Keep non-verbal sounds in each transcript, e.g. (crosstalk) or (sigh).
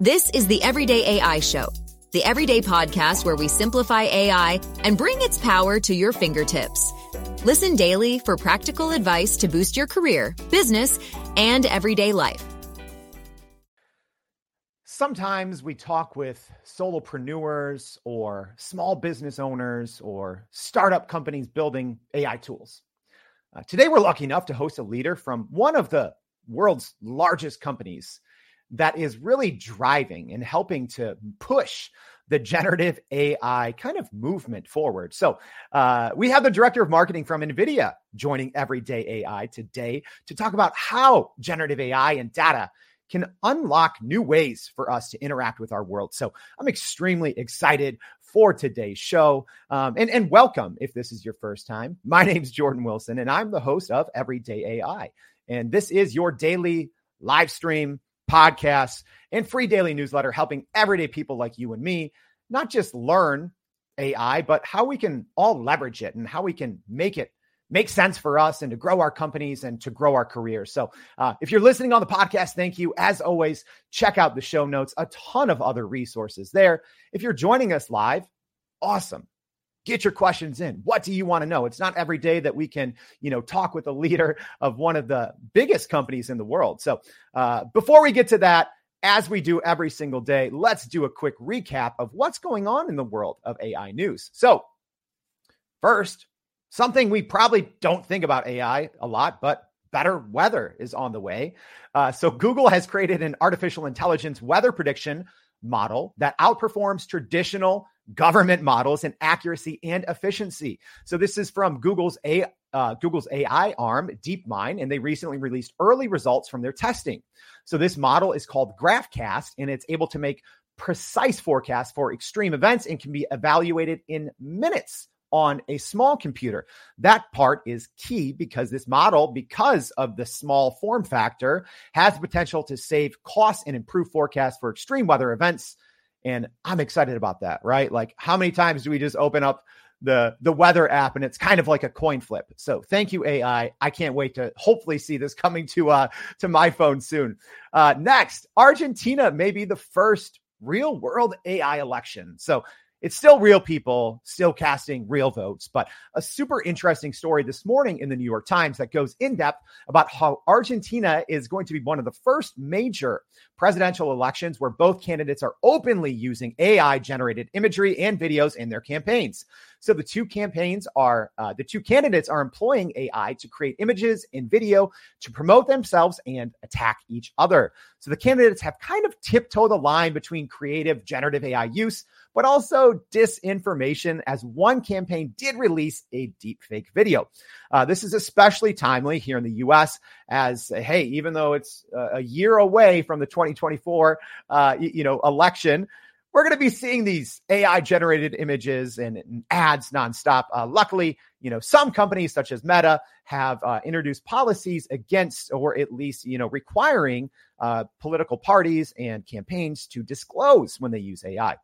This is the Everyday AI Show, the everyday podcast where we simplify AI and bring its power to your fingertips. Listen daily for practical advice to boost your career, business, and everyday life. Sometimes we talk with solopreneurs or small business owners or startup companies building AI tools. Uh, today, we're lucky enough to host a leader from one of the world's largest companies that is really driving and helping to push the generative AI kind of movement forward. So, uh, we have the director of marketing from NVIDIA joining Everyday AI today to talk about how generative AI and data can unlock new ways for us to interact with our world. So, I'm extremely excited for today's show. Um, and, and welcome if this is your first time. My name's Jordan Wilson, and I'm the host of Everyday AI. And this is your daily live stream podcasts, and free daily newsletter helping everyday people like you and me not just learn AI, but how we can all leverage it and how we can make it make sense for us and to grow our companies and to grow our careers. So, uh, if you're listening on the podcast, thank you. As always, check out the show notes, a ton of other resources there. If you're joining us live, awesome get your questions in. What do you want to know? It's not every day that we can, you know, talk with a leader of one of the biggest companies in the world. So uh, before we get to that, as we do every single day, let's do a quick recap of what's going on in the world of AI news. So, first, something we probably don't think about AI a lot, but better weather is on the way. Uh, so, Google has created an artificial intelligence weather prediction model that outperforms traditional government models in accuracy and efficiency. So this is from Google's a uh, Google's AI arm, DeepMind, and they recently released early results from their testing. So this model is called GraphCast, and it's able to make precise forecasts for extreme events and can be evaluated in minutes on a small computer. That part is key because this model, because of the small form factor, has the potential to save costs and improve forecasts for extreme weather events and I'm excited about that, right? Like how many times do we just open up the the weather app and it's kind of like a coin flip. So thank you AI. I can't wait to hopefully see this coming to uh to my phone soon. Uh next, Argentina may be the first real world AI election. So it's still real people still casting real votes. But a super interesting story this morning in the New York Times that goes in depth about how Argentina is going to be one of the first major presidential elections where both candidates are openly using AI generated imagery and videos in their campaigns. So the two campaigns are uh, the two candidates are employing AI to create images and video to promote themselves and attack each other. So the candidates have kind of tiptoed the line between creative generative AI use, but also disinformation, as one campaign did release a deepfake video. Uh, this is especially timely here in the US, as hey, even though it's a year away from the 2024 uh, you know election we're going to be seeing these AI generated images and, and ads nonstop. Uh, luckily, you know, some companies such as Meta have uh, introduced policies against, or at least, you know, requiring uh, political parties and campaigns to disclose when they use AI.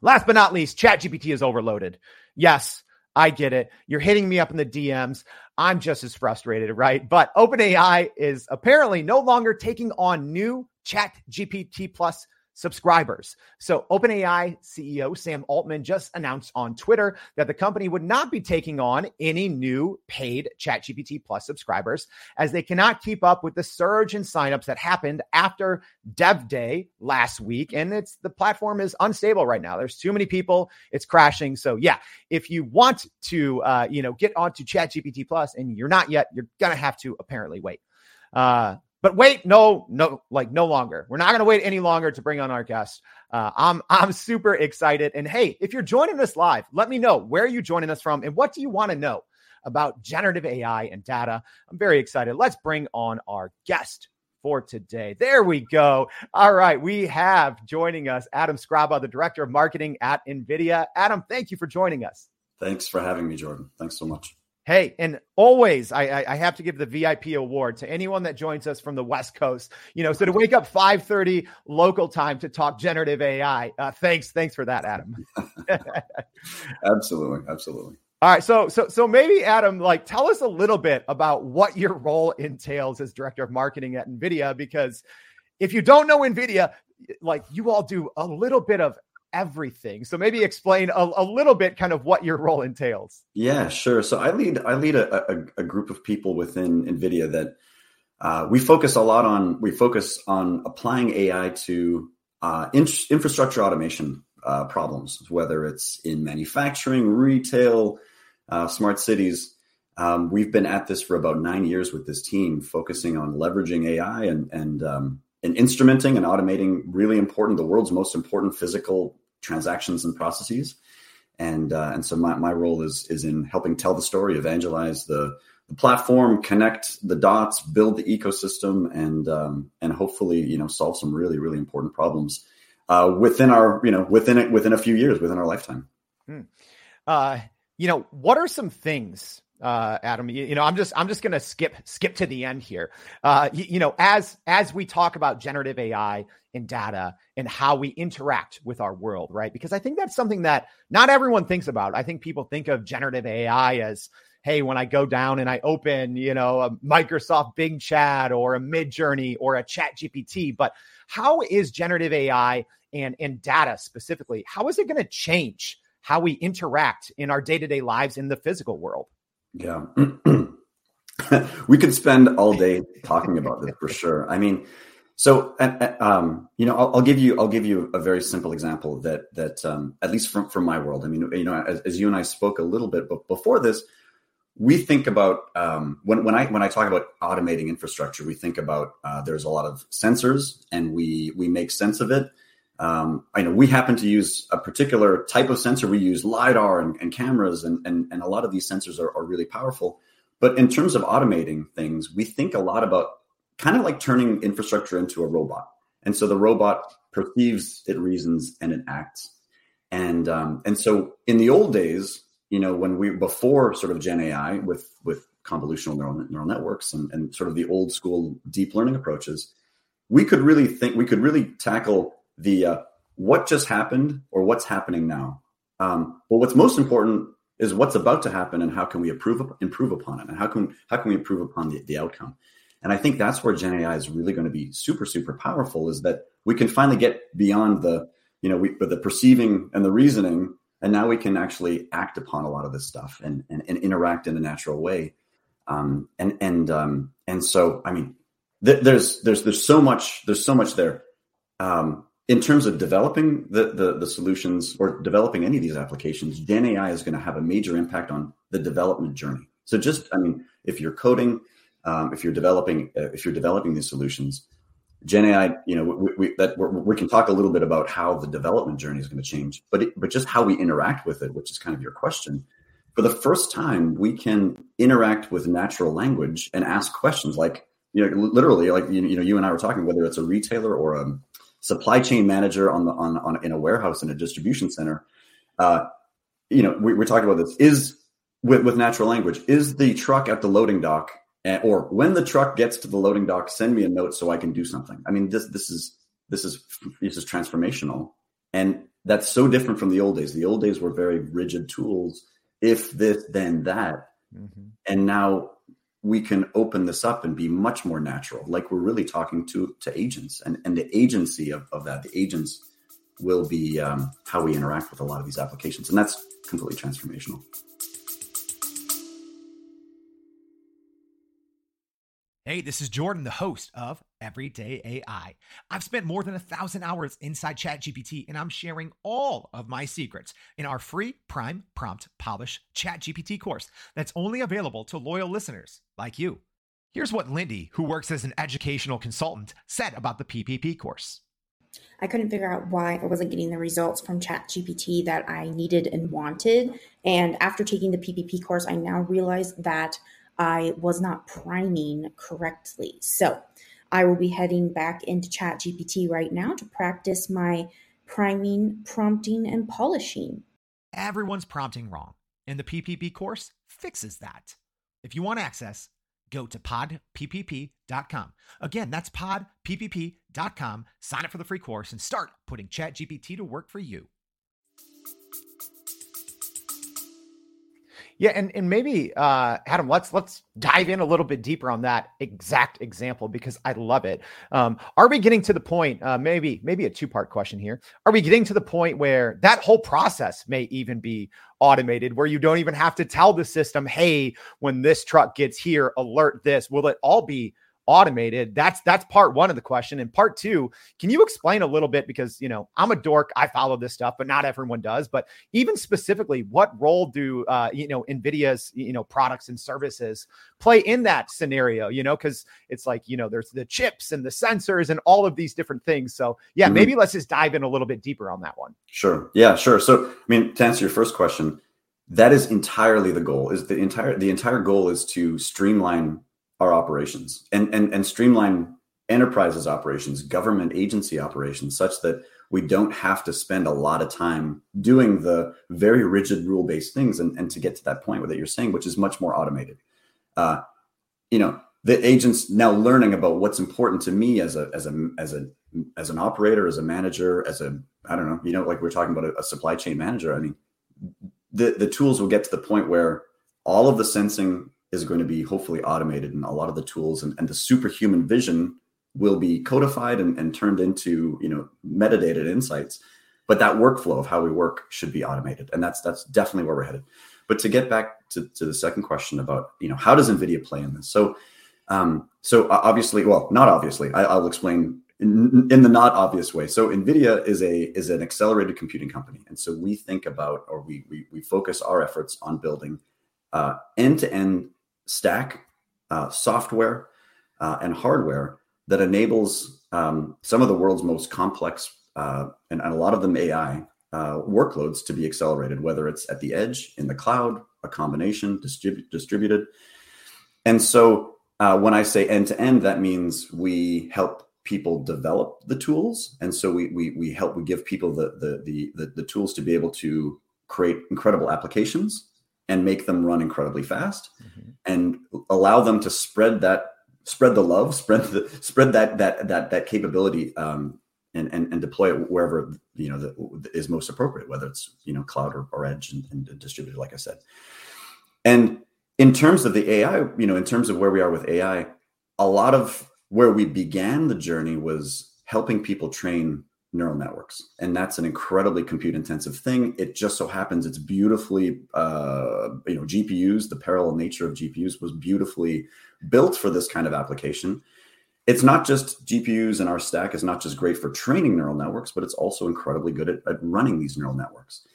Last but not least, ChatGPT is overloaded. Yes, I get it. You're hitting me up in the DMs. I'm just as frustrated, right? But OpenAI is apparently no longer taking on new ChatGPT Plus subscribers. So, OpenAI CEO Sam Altman just announced on Twitter that the company would not be taking on any new paid ChatGPT Plus subscribers as they cannot keep up with the surge in signups that happened after Dev Day last week. And it's the platform is unstable right now. There's too many people, it's crashing. So, yeah, if you want to, uh, you know, get onto ChatGPT Plus and you're not yet, you're going to have to apparently wait. Uh, but wait, no, no, like no longer. We're not going to wait any longer to bring on our guest. Uh, I'm I'm super excited. And hey, if you're joining us live, let me know where you joining us from and what do you want to know about generative AI and data. I'm very excited. Let's bring on our guest for today. There we go. All right, we have joining us Adam Scraba, the director of marketing at NVIDIA. Adam, thank you for joining us. Thanks for having me, Jordan. Thanks so much. Hey, and always I, I have to give the VIP award to anyone that joins us from the West Coast. You know, so to wake up 5:30 local time to talk generative AI. Uh, thanks, thanks for that, Adam. (laughs) absolutely, absolutely. All right, so so so maybe Adam, like, tell us a little bit about what your role entails as director of marketing at NVIDIA, because if you don't know NVIDIA, like you all do a little bit of everything. So maybe explain a, a, little bit kind of what your role entails. Yeah, sure. So I lead I lead a, a, a group of people within NVIDIA that uh, we focus a lot on we focus on applying AI to uh, in, infrastructure automation uh, problems, whether it's in manufacturing, retail, uh, smart cities. Um, we've been at this for about nine years with this team, focusing on leveraging AI and and um, and instrumenting and automating really important, the world's most important physical transactions and processes. And uh, and so my, my role is is in helping tell the story, evangelize the the platform, connect the dots, build the ecosystem, and um, and hopefully you know solve some really really important problems uh, within our you know within it within a few years within our lifetime. Hmm. Uh, you know, what are some things uh, Adam. You, you, know, I'm just I'm just gonna skip skip to the end here. Uh, you, you, know, as as we talk about generative AI and data and how we interact with our world, right? Because I think that's something that not everyone thinks about. I think people think of generative AI as hey, when I go down and I open, you know, a Microsoft Bing Chat or a Midjourney or a Chat GPT, but how is generative AI and and data specifically? How is it going to change how we interact in our day to day lives in the physical world? Yeah. (clears throat) we could spend all day talking about this for sure. I mean, so um, you know, I'll, I'll, give you I'll give you a very simple example that that um, at least from from my world. I mean, you know, as, as, you and I spoke a little bit, but before this, we think about um, when when I when I talk about automating infrastructure, we think about uh, there's a lot of sensors, and we we make sense of it. Um, I know we happen to use a particular type of sensor. We use lidar and, and cameras, and, and and a lot of these sensors are, are really powerful. But in terms of automating things, we think a lot about kind of like turning infrastructure into a robot. And so the robot perceives, it reasons, and it acts. And um, and so in the old days, you know, when we before sort of Gen AI with with convolutional neural neural networks and, and sort of the old school deep learning approaches, we could really think we could really tackle the uh, what just happened or what's happening now. Um, well, what's most important is what's about to happen and how can we improve improve upon it and how can how can we improve upon the, the outcome. And I think that's where Gen AI is really going to be super super powerful. Is that we can finally get beyond the you know we the perceiving and the reasoning, and now we can actually act upon a lot of this stuff and and, and interact in a natural way. Um, and and um, and so I mean, th- there's there's there's so much there's so much there. Um, in terms of developing the, the, the solutions or developing any of these applications, Gen AI is going to have a major impact on the development journey. So just, I mean, if you're coding, um, if you're developing, uh, if you're developing these solutions, Gen AI, you know, we, we that we can talk a little bit about how the development journey is going to change, but it, but just how we interact with it, which is kind of your question. For the first time, we can interact with natural language and ask questions like, you know, literally, like you, you know, you and I were talking, whether it's a retailer or a supply chain manager on the on, on in a warehouse in a distribution center. Uh, you know, we, we're talking about this is with, with natural language. Is the truck at the loading dock, eh, or when the truck gets to the loading dock, send me a note so I can do something. I mean, this this is this is this is transformational, and that's so different from the old days. The old days were very rigid tools. If this, then that, mm-hmm. and now we can open this up and be much more natural. Like we're really talking to to agents and and the agency of, of that the agents will be um, how we interact with a lot of these applications and that's completely transformational Hey, this is Jordan, the host of Everyday AI. I've spent more than a thousand hours inside ChatGPT, and I'm sharing all of my secrets in our free Prime Prompt Polish ChatGPT course that's only available to loyal listeners like you. Here's what Lindy, who works as an educational consultant, said about the PPP course. I couldn't figure out why I wasn't getting the results from ChatGPT that I needed and wanted. And after taking the PPP course, I now realize that I was not priming correctly. So I will be heading back into ChatGPT right now to practice my priming, prompting, and polishing. Everyone's prompting wrong, and the PPP course fixes that. If you want access, go to podppp.com. Again, that's podppp.com. Sign up for the free course and start putting ChatGPT to work for you. Yeah, and and maybe uh, Adam, let's let's dive in a little bit deeper on that exact example because I love it. Um, are we getting to the point? Uh, maybe maybe a two part question here. Are we getting to the point where that whole process may even be automated, where you don't even have to tell the system, "Hey, when this truck gets here, alert this." Will it all be automated. That's that's part one of the question. And part two can you explain a little bit because you know i'm a dork. I follow this stuff but not everyone does. But even specifically what role do uh, you know nvidia's you know products and services play in that scenario? You know because it's like you know there's the chips and the sensors and all of these different things. So yeah mm-hmm. maybe let's just dive in a little bit deeper on that one. Sure. Yeah sure. So i mean to answer your first question that is entirely the goal. Is the entire the entire goal is to streamline our operations and and and streamline enterprises operations, government agency operations, such that we don't have to spend a lot of time doing the very rigid rule based things and, and to get to that point that you're saying, which is much more automated. Uh, you know, the agents now learning about what's important to me as a as a as a as an operator, as a manager, as a I don't know, you know, like we're talking about a, a supply chain manager. I mean, the the tools will get to the point where all of the sensing is going to be hopefully automated and a lot of the tools and, and the superhuman vision will be codified and, and turned into you know metadata insights. But that workflow of how we work should be automated and that's that's definitely where we're headed. But to get back to, to the second question about you know how does nvidia play in this? So um, so obviously well not obviously I, will explain in, in, the not obvious way. So nvidia is a is an accelerated computing company and so we think about or we we, we focus our efforts on building uh, end-to-end stack uh, software uh, and hardware that enables um, some of the world's most complex uh, and, and, a lot of them AI uh, workloads to be accelerated, whether it's at the edge, in the cloud, a combination, distrib- distributed. And so uh, when I say end to end, that means we help people develop the tools, and so we we, we help we give people the, the the the the tools to be able to create incredible applications and make them run incredibly fast mm-hmm. and allow them to spread that spread the love spread the spread that that that that capability um, and, and and deploy it wherever you know the, is most appropriate whether it's you know cloud or, or edge and, and distributed like i said and in terms of the ai you know in terms of where we are with ai a lot of where we began the journey was helping people train neural networks. And that's an incredibly compute intensive thing. It just so happens it's beautifully uh, you know gpus the parallel nature of gpus was beautifully built for this kind of application. It's not just gpus and our stack is not just great for training neural networks but it's also incredibly good at, at running these neural networks.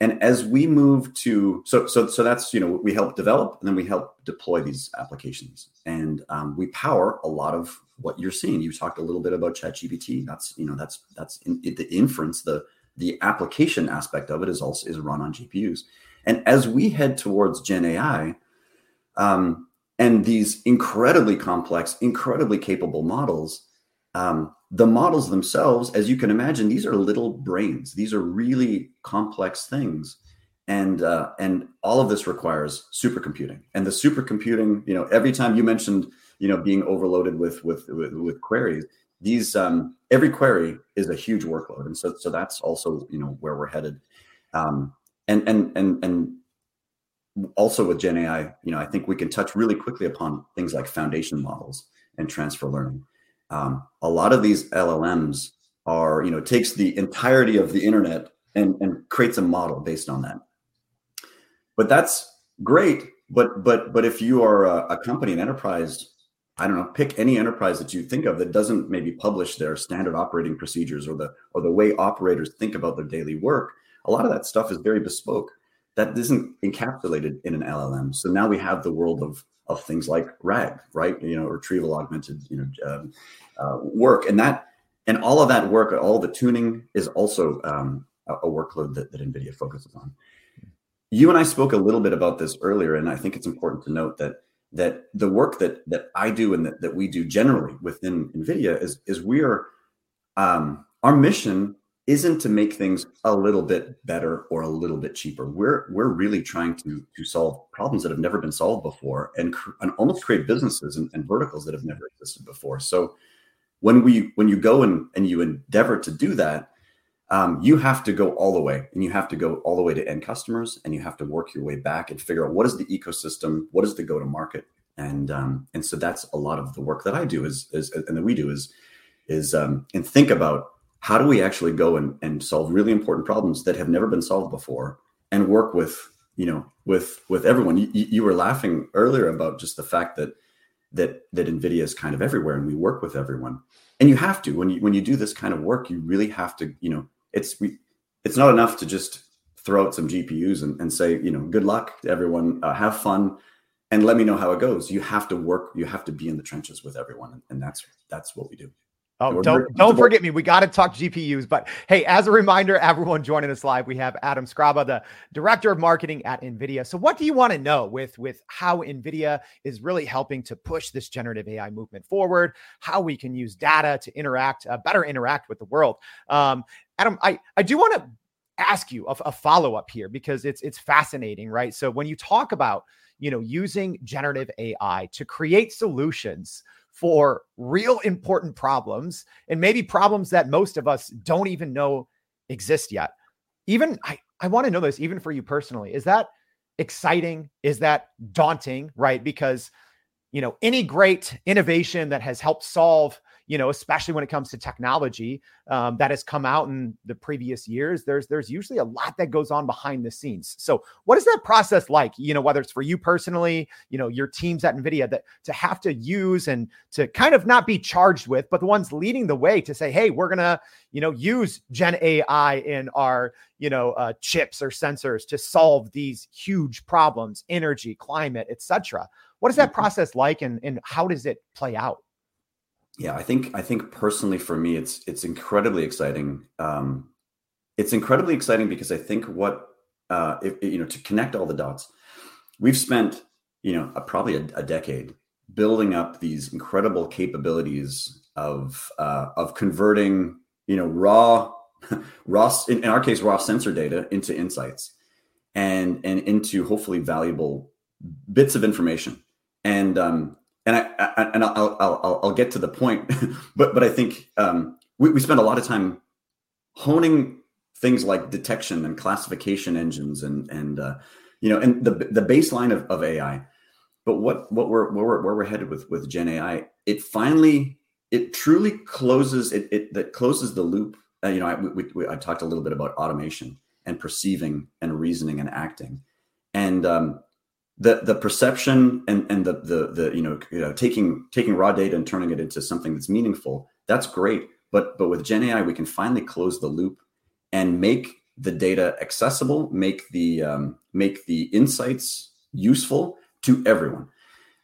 And as we move to so so so that's you know we help develop and then we help deploy these applications. And um, we power a lot of what you're seeing you talked a little bit about ChatGPT that's you know that's that's in, the inference the the application aspect of it is also is run on gpus and as we head towards gen ai um, and these incredibly complex incredibly capable models um, the models themselves, as you can imagine, these are little brains. These are really complex things, and uh, and all of this requires supercomputing. And the supercomputing, you know, every time you mentioned, you know, being overloaded with with with, with queries, these um, every query is a huge workload, and so so that's also you know where we're headed. Um, and and and and also with Gen AI, you know, I think we can touch really quickly upon things like foundation models and transfer learning um, a lot of these LLMs are, you know, takes the entirety of the internet and, and creates a model based on that. But that's great. But but but if you are a, a company, an enterprise, I don't know, pick any enterprise that you think of that doesn't maybe publish their standard operating procedures or the or the way operators think about their daily work. A lot of that stuff is very bespoke. That isn't encapsulated in an LLM. So now we have the world of of things like RAG, right? You know, retrieval augmented, you know, um, uh, work, and that and all of that work, all the tuning is also um, a, a, workload that, that NVIDIA focuses on. You and I spoke a little bit about this earlier, and I think it's important to note that that the work that that I do and that, that we do generally within NVIDIA is is we are um, our mission isn't to make things a little bit better or a little bit cheaper. We're we're really trying to to solve problems that have never been solved before and, cr- and almost create businesses and, and, verticals that have never existed before. So when we when you go and, and you endeavor to do that, um, you have to go all the way and you have to go all the way to end customers and you have to work your way back and figure out what is the ecosystem what is the go to market and um, and so that's a lot of the work that i do is, is and that we do is is um, and think about how do we actually go and, and solve really important problems that have never been solved before and work with you know with with everyone. You, you were laughing earlier about just the fact that that that nvidia is kind of everywhere and we work with everyone. And you have to when you when you do this kind of work you really have to you know it's we it's not enough to just throw out some gpus and, and say you know good luck to everyone uh, have fun and let me know how it goes you have to work you have to be in the trenches with everyone and that's that's what we do Oh, don't don't forget me. We got to talk GPUs. But hey, as a reminder, everyone joining us live, we have Adam Scraba, the director of marketing at NVIDIA. So, what do you want to know with with how NVIDIA is really helping to push this generative AI movement forward? How we can use data to interact, uh, better interact with the world. Um, Adam, I I do want to ask you a, a follow up here because it's it's fascinating, right? So, when you talk about you know using generative AI to create solutions for real important problems and maybe problems that most of us don't even know exist yet. Even I, I want to know this, even for you personally. Is that exciting? Is that daunting? Right? Because, you know, any great innovation that has helped solve you know, especially when it comes to technology um, that has come out in the previous years, there's there's usually a lot that goes on behind the scenes. So, what is that process like? You know, whether it's for you personally, you know, your teams at Nvidia that to have to use and to kind of not be charged with, but the ones leading the way to say, hey, we're gonna, you know, use Gen AI in our, you know, uh, chips or sensors to solve these huge problems, energy, climate, etc. What is that mm-hmm. process like, and and how does it play out? Yeah, I think I think personally for me, it's it's incredibly exciting. Um, it's incredibly exciting because I think what uh, if, you know to connect all the dots, we've spent you know a, probably a, a, decade building up these incredible capabilities of uh, of converting you know raw (laughs) raw in, in our case raw sensor data into insights and and into hopefully valuable bits of information and um, and I, I and I'll, I'll I'll get to the point, (laughs) but but I think um, we we spend a lot of time honing things like detection and classification engines and and uh, you know and the the baseline of, of AI. But what what we're where we're where we're headed with with Gen AI, it finally it truly closes it it that closes the loop. Uh, you know, I, we, we, I talked a little bit about automation and perceiving and reasoning and acting, and um, the the perception and and the the the you know, you know taking taking raw data and turning it into something that's meaningful that's great. But but with gen ai we can finally close the loop and make the data accessible make the um, make the insights useful to everyone.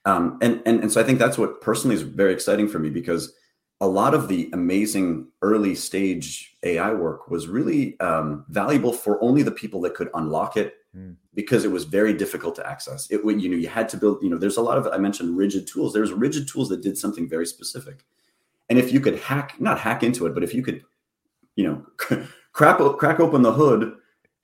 Um, and, and and so i think that's what personally is very exciting for me because a lot of the amazing early stage ai work was really um, valuable for only the people that could unlock it mm. because it was very difficult to access. It when you know you had to build. You know, there's a lot of I mentioned rigid tools. There's rigid tools that did something very specific, and if you could hack, not hack into it, but if you could, you know, (laughs) crack crack open the hood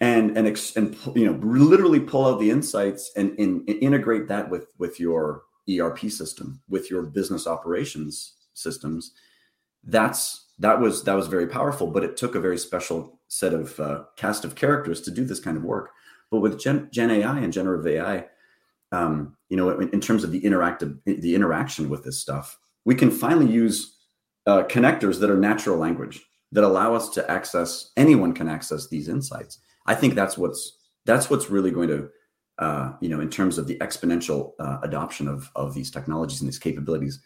and and and you know literally pull out the insights and, and, and integrate that with with your ERP system, with your business operations systems. That's that was that was very powerful, but it took a very special set of uh, cast of characters to do this kind of work. But with Gen, Gen AI and generative AI, um, you know, in, in, terms of the interactive, the interaction with this stuff, we can finally use uh, connectors that are natural language that allow us to access. Anyone can access these insights. I think that's what's that's what's really going to, uh, you know, in terms of the exponential uh, adoption of of these technologies and these capabilities.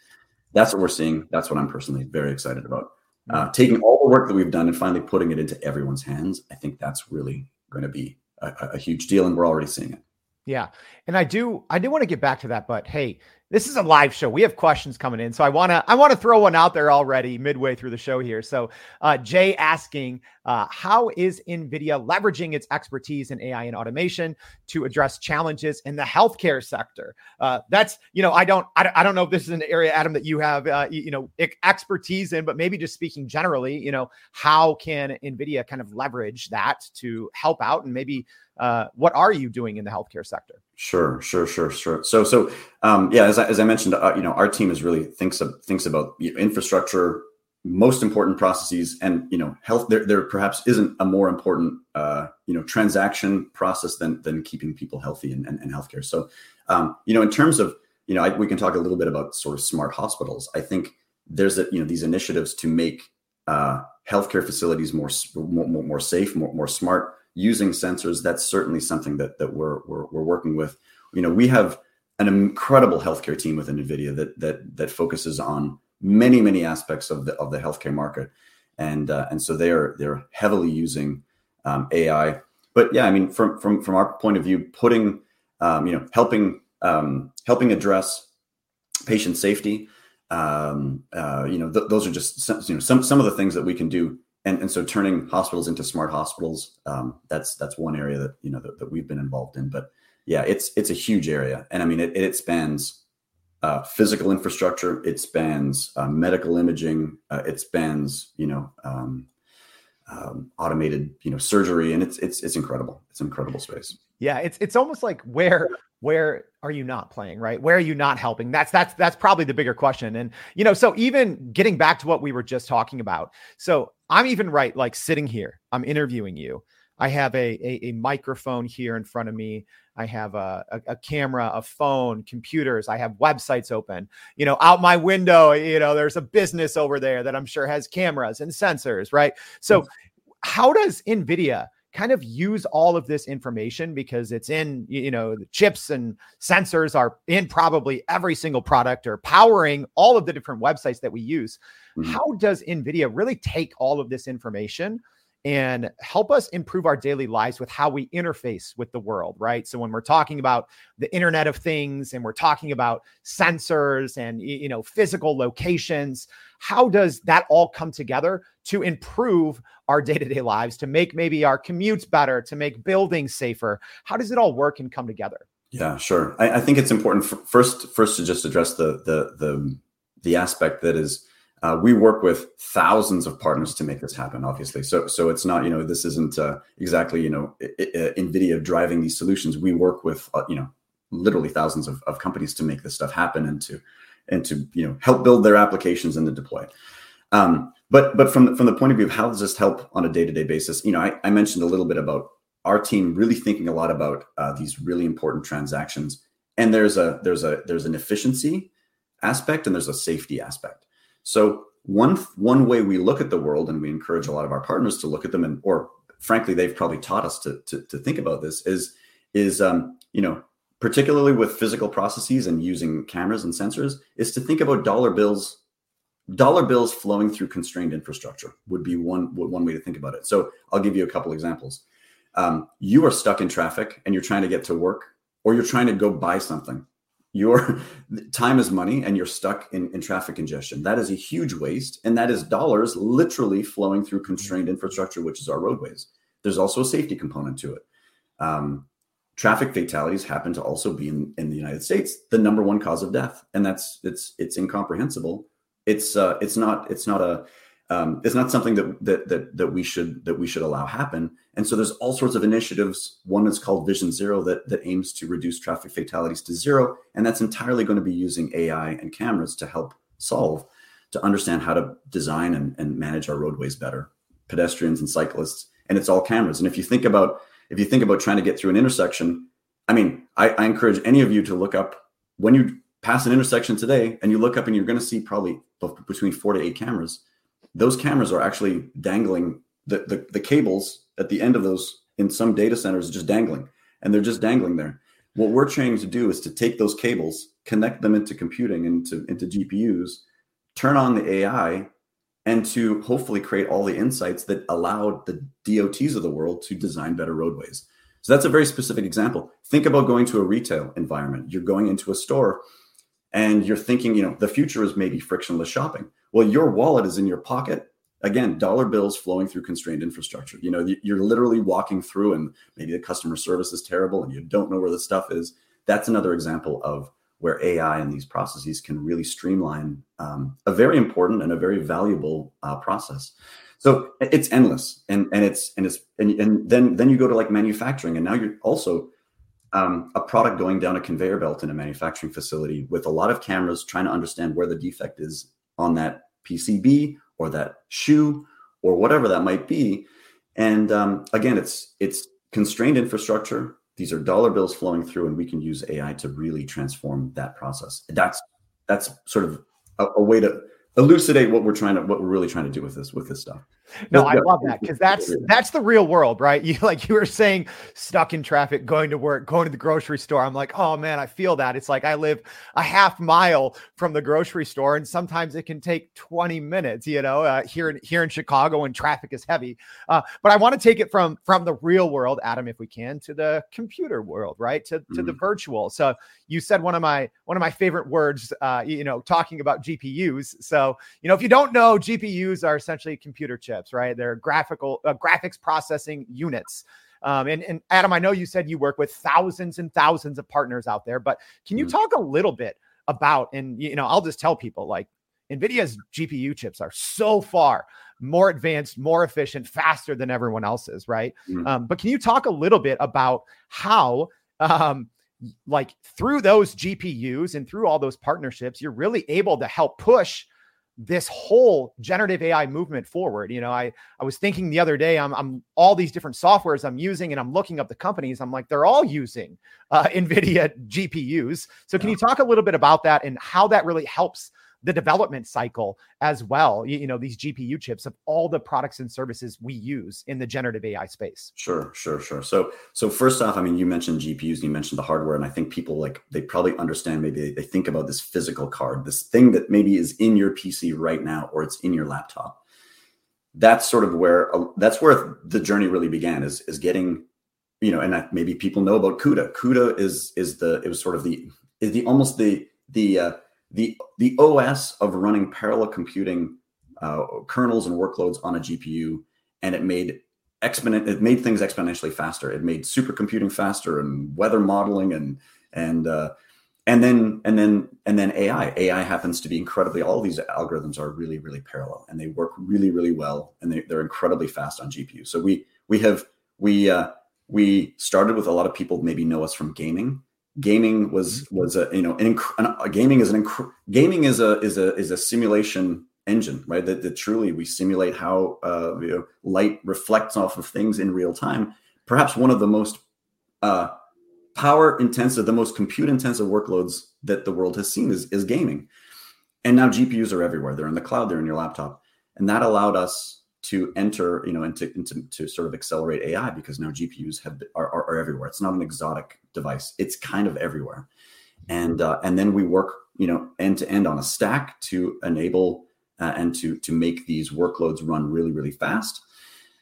That's what we're seeing. That's what I'm personally very excited about. Uh, taking all the work that we've done and finally putting it into everyone's hands. I think that's really going to be a, a huge deal, and we're already seeing it. Yeah. And I do I do want to get back to that, but hey, this is a live show. We have questions coming in. So I want to I want to throw one out there already midway through the show here. So uh, Jay asking, uh, how is NVIDIA leveraging its expertise in AI and automation to address challenges in the healthcare sector? Uh, that's, you know, I don't I, I don't know if this is an area, Adam, that you have, uh, you, you know, expertise in, but maybe just speaking generally, you know, how can NVIDIA kind of leverage that to help out and maybe uh, what are you doing in the healthcare sector? Sure, sure, sure, sure. So, so um, yeah, as I, as I mentioned, uh, you know, our team is really thinks of, thinks about infrastructure, most important processes and you know health there, there perhaps isn't a more important uh, you know transaction process than than keeping people healthy and, and, and healthcare so um, you know in terms of you know I, we can talk a little bit about sort of smart hospitals i think there's a you know these initiatives to make uh, healthcare facilities more more, more safe more, more smart using sensors that's certainly something that that we're, we're we're working with you know we have an incredible healthcare team within nvidia that that that focuses on many many aspects of the of the healthcare market, and uh, and so they are they're heavily using um, AI. But yeah, I mean, from from from our point of view, putting um, you know helping um, helping address patient safety. Um, uh, you know, th- those are just some, you know some some of the things that we can do and, and so turning hospitals into smart hospitals um, that's that's one area that you know that, that, we've been involved in but yeah it's it's a huge area and i mean it, it spans uh, physical infrastructure. It spans uh, medical imaging. Uh, it spans, you know, um, um, automated, you know, surgery, and it's it's it's incredible. It's an incredible space. Yeah, it's it's almost like where where are you not playing, right? Where are you not helping? That's that's that's probably the bigger question. And you know, so even getting back to what we were just talking about. So I'm even right, like sitting here, I'm interviewing you. I have a, a, a microphone here in front of me. I have a, a, a, camera, a phone, computers. I have websites open. You know, out my window, you know, there's a business over there that I'm sure has cameras and sensors, right? So, how does NVIDIA kind of use all of this information because it's in, you know, the chips and sensors are in probably every single product or powering all of the different websites that we use? Mm-hmm. How does NVIDIA really take all of this information? And help us improve our daily lives with how we interface with the world, right? So when we're talking about the internet of things and we're talking about sensors and you know physical locations, how does that all come together to improve our (laughs) day-to-day lives, to make maybe our commutes better, to make buildings safer? How does it all work and come together? Yeah, sure. I, I think it's important for, first first to just address the the the the aspect that is uh, we work with thousands of partners to make this happen obviously. So so it's not you know this isn't uh, exactly you know nvidia driving these solutions. We work with uh, you know literally thousands of, of companies to make this stuff happen and to and to you know help build their applications and to deploy. Um, but but from from the point of view of how does this help on a day-to-day basis you know i, I mentioned a little bit about our team really thinking a lot about uh, these really important transactions. And there's a there's a there's an efficiency aspect and there's a safety aspect so one one way we look at the world, and we encourage a lot of our partners to look at them, and or frankly, they've probably taught us to to, to think about this is is um, you know particularly with physical processes and using cameras and sensors is to think about dollar bills dollar bills flowing through constrained infrastructure would be one one way to think about it. So i'll give you a couple examples. Um, you are stuck in traffic and you're trying to get to work or you're trying to go buy something your (laughs) time is money and you're stuck in, in traffic congestion. That is a huge waste. And that is dollars literally flowing through constrained infrastructure, which is our roadways. There's also a safety component to it. Um, traffic fatalities happen to also be in, in the United States the number one cause of death. And that's it's it's incomprehensible. It's uh, it's not it's not a um, it's not something that, that that that we should that we should allow happen. And so there's all sorts of initiatives. One is called Vision Zero that that aims to reduce traffic fatalities to zero, and that's entirely going to be using AI and cameras to help solve to understand how to design and, and manage our roadways better, pedestrians and cyclists, and it's all cameras. And if you think about if you think about trying to get through an intersection, I mean, I, I encourage any of you to look up when you pass an intersection today, and you look up and you're going to see probably between four to eight cameras those cameras are actually dangling the, the, the cables at the end of those in some data centers just dangling and they're just dangling there. What we're trying to do is to take those cables connect them into computing into into gpus turn on the ai and to hopefully create all the insights that allow the dots of the world to design better roadways. So that's a very specific example. Think about going to a retail environment. You're going into a store and you're thinking you know the future is maybe frictionless shopping well, your wallet is in your pocket. Again, dollar bills flowing through constrained infrastructure. You know, you're literally walking through, and maybe the customer service is terrible, and you don't know where the stuff is. That's another example of where AI and these processes can really streamline um, a very important and a very valuable uh, process. So it's endless, and and it's and it's and, and then then you go to like manufacturing, and now you're also um, a product going down a conveyor belt in a manufacturing facility with a lot of cameras trying to understand where the defect is on that PCB or that shoe or whatever that might be. And um, again, it's it's constrained infrastructure. These are dollar bills flowing through, and we can use AI to really transform that process. That's that's sort of a, a way to elucidate what we're trying to what we're really trying to do with this with this stuff. No i love that because that's that's the real world right? (laughs) You like you were saying stuck in traffic going to work going to the grocery store. I'm like oh man i feel that. It's like i live a half mile from the grocery store and sometimes it can take 20 minutes you know uh, here in here in chicago when traffic is heavy. Uh, but i want to take it from from the real world adam if we can to the computer world right? To, to mm. the virtual. So you said one of my one of my favorite words uh, you know talking about gpus so you know if you don't know gpus are essentially computer chips right? They're graphical uh, graphics processing units. Um, and, and adam i know you said you work with thousands and thousands of partners out there but can you mm talk a little bit about and you know i'll just tell people like nvidia's gpu chips are so far more advanced more efficient faster than everyone else's right? Mm. Um, but can you talk a little bit about how um, like through those GPUs and through all those partnerships, you're really able to help push this whole generative AI movement forward. You know, I I was thinking the other day, I'm I'm all these different softwares I'm using, and I'm looking up the companies. I'm like, they're all using uh, (laughs) NVIDIA GPUs. So, can you talk a little bit about that and how that really helps the development cycle as well. You, you, know, these GPU chips of all the products and services we use in the generative AI space. Sure, sure, sure. So, so first off, I mean, you mentioned GPUs and you mentioned the hardware, and I think people like they probably understand. Maybe they think about this physical card, this thing that maybe is in your PC right now, or it's in your laptop. That's sort of where uh, that's where the journey really began. Is is getting, you know, and maybe people know about CUDA. CUDA is is the it was sort of the is the almost the the uh, the the OS of running parallel computing uh, kernels and workloads on a GPU, and it made exponent it made things exponentially faster. It made supercomputing faster and weather modeling and and uh, and then and then and then AI. AI happens to be incredibly. All these algorithms are really really parallel, and they work really really well, and they, they're incredibly fast on GPU. So we we have we uh, we started with a lot of people maybe know us from gaming gaming was was a you know an, inc- a gaming is an inc- gaming is a is a is a simulation engine right? That, that truly we simulate how uh, you know, light reflects off of things in real time. Perhaps one of the most uh, power intensive the most compute intensive workloads that the world has seen is, is gaming. And now gpus are everywhere. They're in the cloud they're in your laptop. And that allowed us to enter, you know, into, into to sort of accelerate AI because now GPUs have are, are, are everywhere. It's not an exotic device; it's kind of everywhere, and uh, and then we work, you know, end to end on a stack to enable uh, and to to make these workloads run really really fast,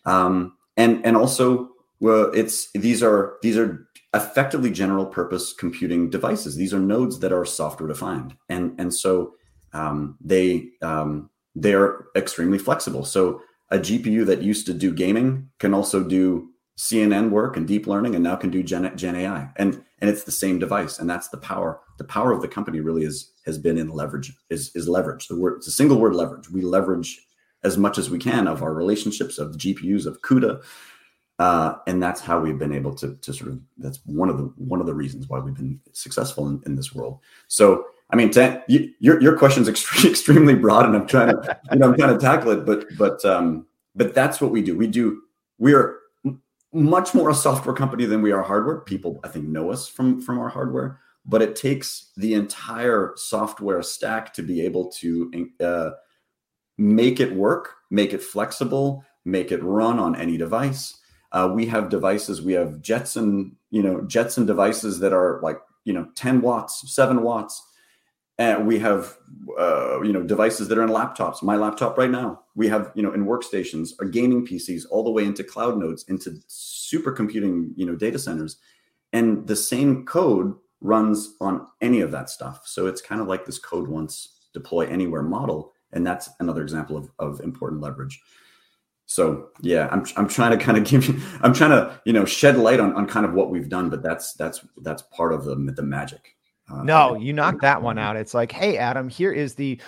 um, and and also well, it's these are these are effectively general purpose computing devices. These are nodes that are software defined, and and so um, they um, they're extremely flexible. So a GPU that used to do gaming can also do CNN work and deep learning, and now can do Gen, Gen AI, and and it's the same device, and that's the power. The power of the company really is has been in leverage. Is is leverage. The word it's a single word leverage. We leverage as much as we can of our relationships of GPUs of CUDA, uh, and that's how we've been able to to sort of. That's one of the one of the reasons why we've been successful in, in this world. So I mean, you, your your question's extremely (laughs) extremely broad, and I'm trying to know I'm trying to tackle it, but but um, but that's what we do. We do we are much more a software company than we are hardware. People I think know us from from our hardware, but it takes the entire software stack to be able to uh, make it work, make it flexible, make it run on any device. Uh, we have devices. We have Jetson, you know, Jetson devices that are like you know 10 watts, seven watts and we have uh, you know devices that are in laptops my laptop right now. We have you know in workstations or gaming pcs all the way into cloud nodes into supercomputing you know data centers. And the same code runs on any of that stuff. So it's kind of like this code once deploy anywhere model. And that's another example of, of important leverage. So yeah i'm, I'm trying to kind of give you i'm trying to you know shed light on, on kind of what we've done but that's that's that's part of the, the magic Uh, no, you knocked that one out. It's like, hey, Adam, here is the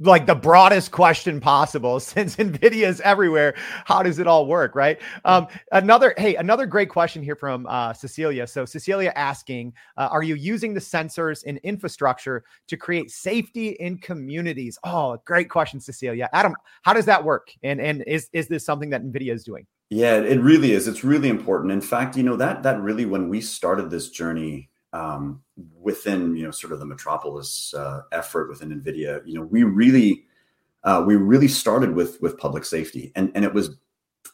like the broadest question possible. (laughs) Since Nvidia is everywhere, how does it all work, right? Um, another, hey, another great question here from uh, Cecilia. So Cecilia asking, uh, are you using the sensors in infrastructure to create safety in communities? Oh, great question, Cecilia. Adam, how does that work? And and is is this something that Nvidia is doing? Yeah, it really is. It's really important. In fact, you know that that really when we started this journey um, within you know sort of the metropolis uh, effort within nvidia you know we really uh, we really started with with public safety. And and it was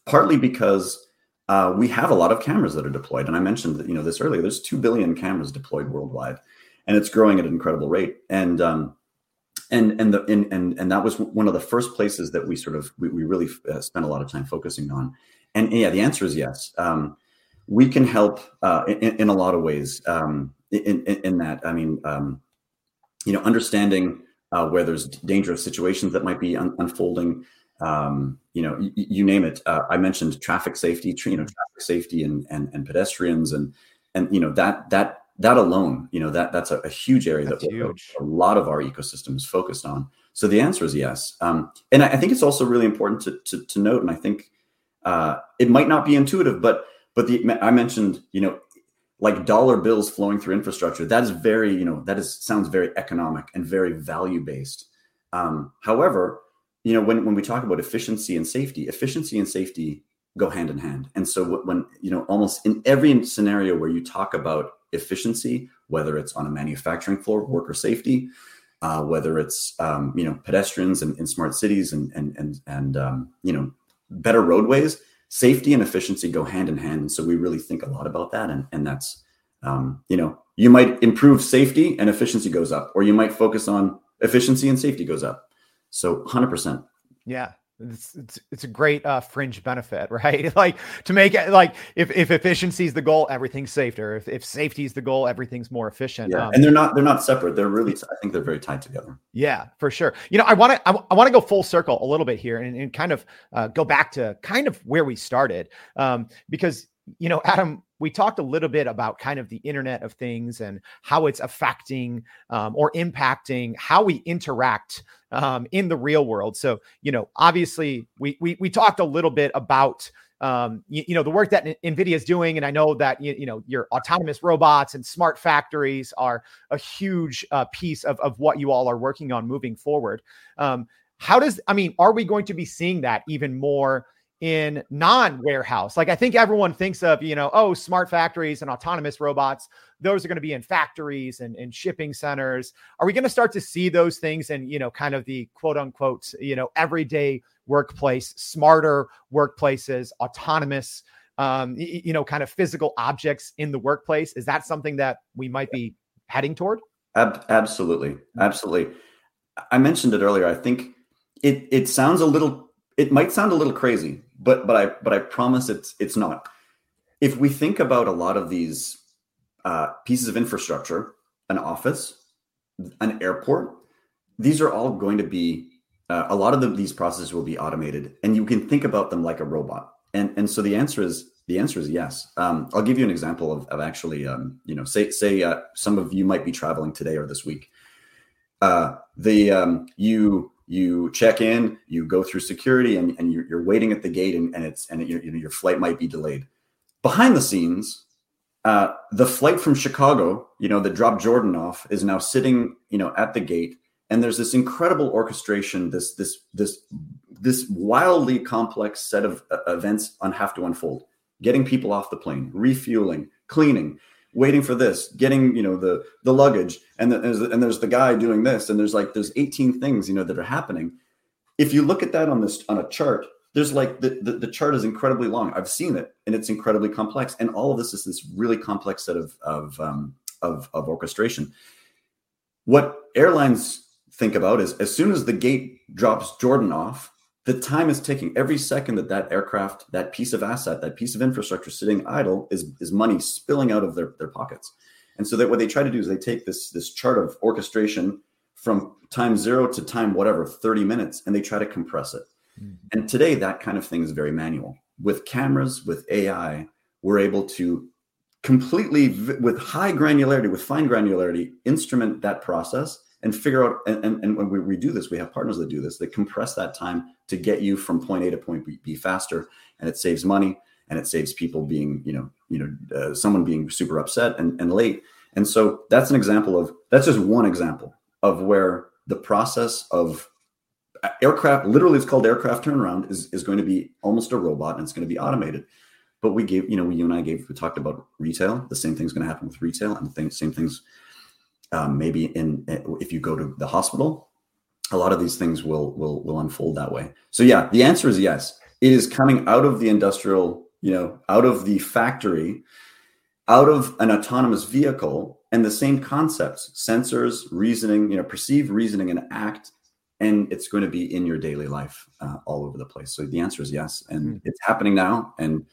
partly because uh, we have a lot of cameras that are deployed. And i mentioned that you know this earlier there's 2 billion cameras deployed worldwide and it's growing at an incredible rate. And um, and and the and, and and that was one of the first places that we sort of we, we really uh, spent a lot of time focusing on. And yeah the answer is yes. Um, we can help uh, in, in, a lot of ways um, in, in, in, that. I mean, um, you know, understanding uh, where there's dangerous situations that might be un- unfolding. Um, you know, y- you name it. Uh, I mentioned traffic safety, you know, traffic safety and, and and pedestrians, and and you know that that that alone, you know, that that's a, a huge area that's that huge. a lot of our ecosystem is focused on. So the answer is yes. Um, and I, I, think it's also really important to, to, to note, and I think uh, it might not be intuitive, but but the I mentioned, you know, like dollar bills flowing through infrastructure. That is very, you know, that is sounds very economic and very value based. Um, however, you know, when when we talk about efficiency and safety, efficiency and safety go hand in hand. And so when you know, almost in every scenario where you talk about efficiency, whether it's on a manufacturing floor, worker safety, uh, whether it's um, you know pedestrians in, in smart cities and and and and um, you know better roadways safety and efficiency go hand in hand. And so we really think a lot about that. And, and that's, um, you know, you might improve safety and efficiency goes up, or you might focus on efficiency and safety goes up. So 100%. Yeah. It's, it's, it's a great uh, fringe benefit, (laughs) right? like to make it like if, if efficiency is the goal, everything's safer. If, if safety is the goal, everything's more efficient. Yeah, um, and they're not they're not separate. They're really I think they're very tied together. Yeah, for sure. You know, I want to I, I want to go full circle a little bit here and, and kind of uh, go back to kind of where we started um, because you know, Adam, we talked a little bit about kind of the Internet of Things and how it's affecting um, or impacting how we interact um, in the real world. So, you know, obviously, we we, we talked a little bit about. Um, you, you, know the work that nvidia is doing and i know that you, you know your autonomous robots and smart factories are a huge uh, piece of, of what you all are working on moving forward um, how does i mean are we going to be seeing that even more in non-warehouse. Like I think everyone thinks of, you know, oh, smart factories and autonomous robots. Those are going to be in factories and, and shipping centers. Are we going to start to see those things in, you know, kind of the quote unquote, you know, everyday workplace, smarter workplaces, autonomous, um, you know, kind of physical objects in the workplace? Is that something that we might be heading toward? Ab- absolutely, absolutely. I mentioned it earlier. I think it it sounds a little it might sound a little crazy, but but I but I promise it's it's not. If we think about a lot of these uh, pieces of infrastructure, an office, an airport, these are all going to be uh, a lot of the, these processes will be automated, and you can think about them like a robot. And and so the answer is the answer is yes. Um, I'll give you an example of, of actually, um, you know, say say uh, some of you might be traveling today or this week. Uh, the um, you you check in, you go through security, and, and you're, you're waiting at the gate, and, and it's and you know, your flight might be delayed. Behind the scenes, uh, the flight from Chicago, you know, that dropped Jordan off, is now sitting, you know, at the gate, and there's this incredible orchestration, this this this this wildly complex set of uh, events on have to unfold. Getting people off the plane, refueling, cleaning, waiting for this, getting you know the the luggage, and the, there's, and there's the guy doing this, and there's like there's 18 things you know that are happening. If you look at that on this on a chart, there's like the, the, the chart is incredibly long. I've seen it, and it's incredibly complex, and all of this is this really complex set of of um, of, of orchestration. What airlines think about is as soon as the gate drops Jordan off, the time is ticking. Every second that that aircraft, that piece of asset, that piece of infrastructure sitting idle is, is money spilling out of their, their pockets. And so that what they try to do is they take this, this chart of orchestration from time zero to time whatever, 30 minutes, and they try to compress it. Mm-hmm. And today that kind of thing is very manual. With cameras, with AI, we're able to completely with high granularity, with fine granularity, instrument that process and figure out. And, and, when we, we do this, we have partners that do this. that compress that time to get you from point A to point B, faster, and it saves money and it saves people being, you know, you know, uh, someone being super upset and, and late. And so that's an example of that's just one example of where the process of uh, aircraft, literally, it's called aircraft turnaround, is is going to be almost a robot and it's going to be automated. But we gave, you know, we you and I gave, we talked about retail. The same thing's going to happen with retail, and the same things um, maybe in if you go to the hospital. A lot of these things will will will unfold that way. So yeah, the answer is yes. It is coming out of the industrial, you know, out of the factory, out of an autonomous vehicle, and the same concepts: sensors, reasoning, you know, perceive, reasoning, and act and it's going to be in your daily life uh, all over the place. So the answer is yes, and mm-hmm. it's happening now. And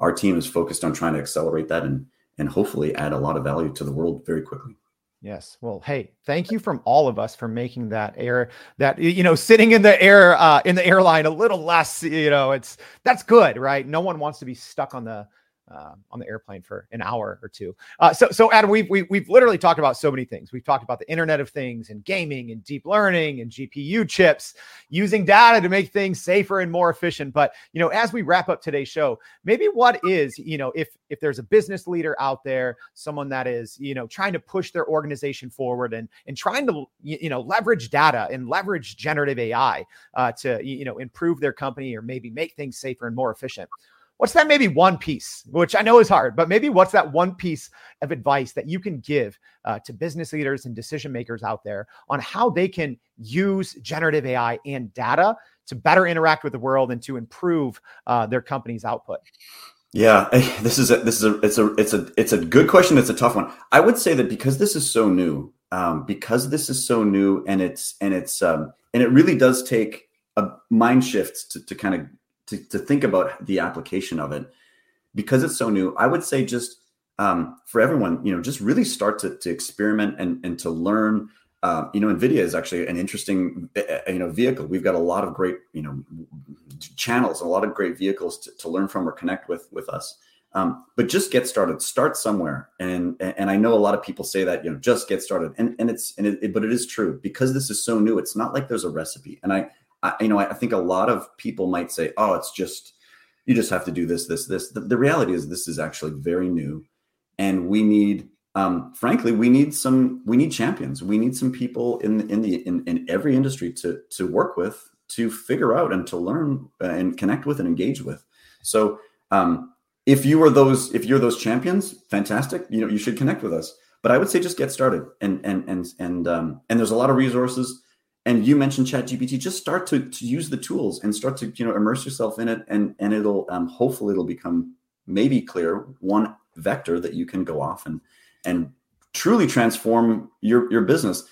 our team is focused on trying to accelerate that and and hopefully add a lot of value to the world very quickly. Yes. Well, hey, thank you from all of us for making that air that you know sitting in the air uh, in the airline a little less. You know, it's that's good, right? No one wants to be stuck on the uh, on the airplane for an hour or two. Uh, so, so Adam, we've, we've we've literally talked about so many things. We've talked about the Internet of Things and gaming and deep learning and GPU chips, using data to make things safer and more efficient. But you know, as we wrap up today's show, maybe what is you know, if if there's a business leader out there, someone that is you know trying to push their organization forward and and trying to you know leverage data and leverage generative AI uh, to you know improve their company or maybe make things safer and more efficient what's that maybe one piece, which I know is hard, but maybe what's that one piece of advice that you can give uh, to business leaders and decision makers out there on how they can use generative AI and data to better interact with the world and to improve uh, their company's output? Yeah, this is a this is a it's a it's a it's a good question. It's a tough one. I would say that because this is so new, um, because this is so new, and it's and it's um, and it really does take a mind shift to, to kind of to, to think about the application of it. Because it's so new i would say just um, for everyone you know just really start to, to experiment and, and to learn uh, you know nvidia is actually an interesting eh, eh, you know vehicle. We've got a lot of great you know channels a lot of great vehicles to, to learn from or connect with with us. Um, but just get started. Start somewhere. And and i know a lot of people say that you know just get started. And and it's and it, but it is true. Because this is so new it's not like there's a recipe. And i I, you know, I, I think a lot of people might say, "Oh, it's just you just have to do this, this, this." The, the reality is, this is actually very new, and we need, um, frankly, we need some, we need champions. We need some people in in the in, in every industry to to work with, to figure out, and to learn uh, and connect with and engage with. So, um, if you are those, if you're those champions, fantastic. You know, you should connect with us. But I would say just get started, and and and and um, and there's a lot of resources and you mentioned chat gpt just start to, to use the tools and start to you know immerse yourself in it and and it'll um, hopefully it'll become maybe clear one vector that you can go off and and truly transform your your business.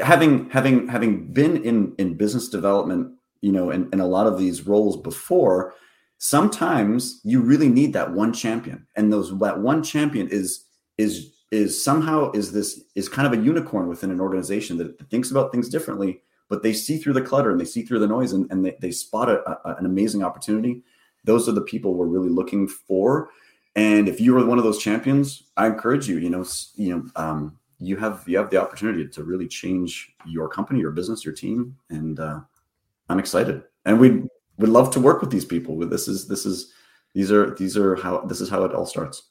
Having having having been in in business development you know in, in a lot of these roles before sometimes you really need that one champion. And those that one champion is is is somehow is this is kind of a unicorn within an organization that thinks about things differently but they see through the clutter and they see through the noise and, and they, they spot a, a, an amazing opportunity. Those are the people we're really looking for. And if you are one of those champions i encourage you you know you know um, you have you have the opportunity to really change your company your business your team and uh, i'm excited. And we would love to work with these people. This is this is these are these are how this is how it all starts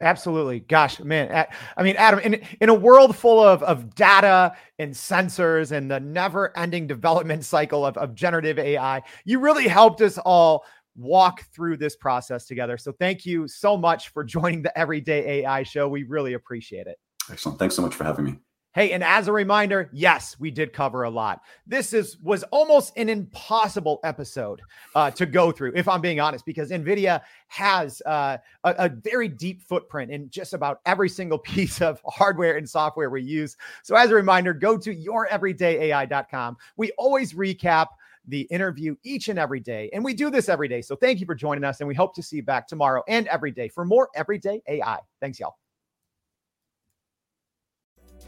Absolutely. Gosh, man. I mean, Adam, in, in a world full of, of data and sensors and the never ending development (laughs) cycle of, of generative AI, you really helped us all walk through this process together. So thank you so much for (laughs) joining the Everyday AI show. We really appreciate it. Excellent. Thanks so much for having me. Hey, and as a reminder, yes, we did cover a lot. This is was almost an impossible episode uh, to go through, if I'm being honest, because Nvidia has uh, a, a, very deep footprint in just about every single (laughs) piece of hardware and software we use. So, as a reminder, go to youreverydayai.com. We always recap the interview each and every day, and we do this every day. So, thank you for joining us, and we hope to see you back tomorrow and every day for more Everyday AI. Thanks, y'all.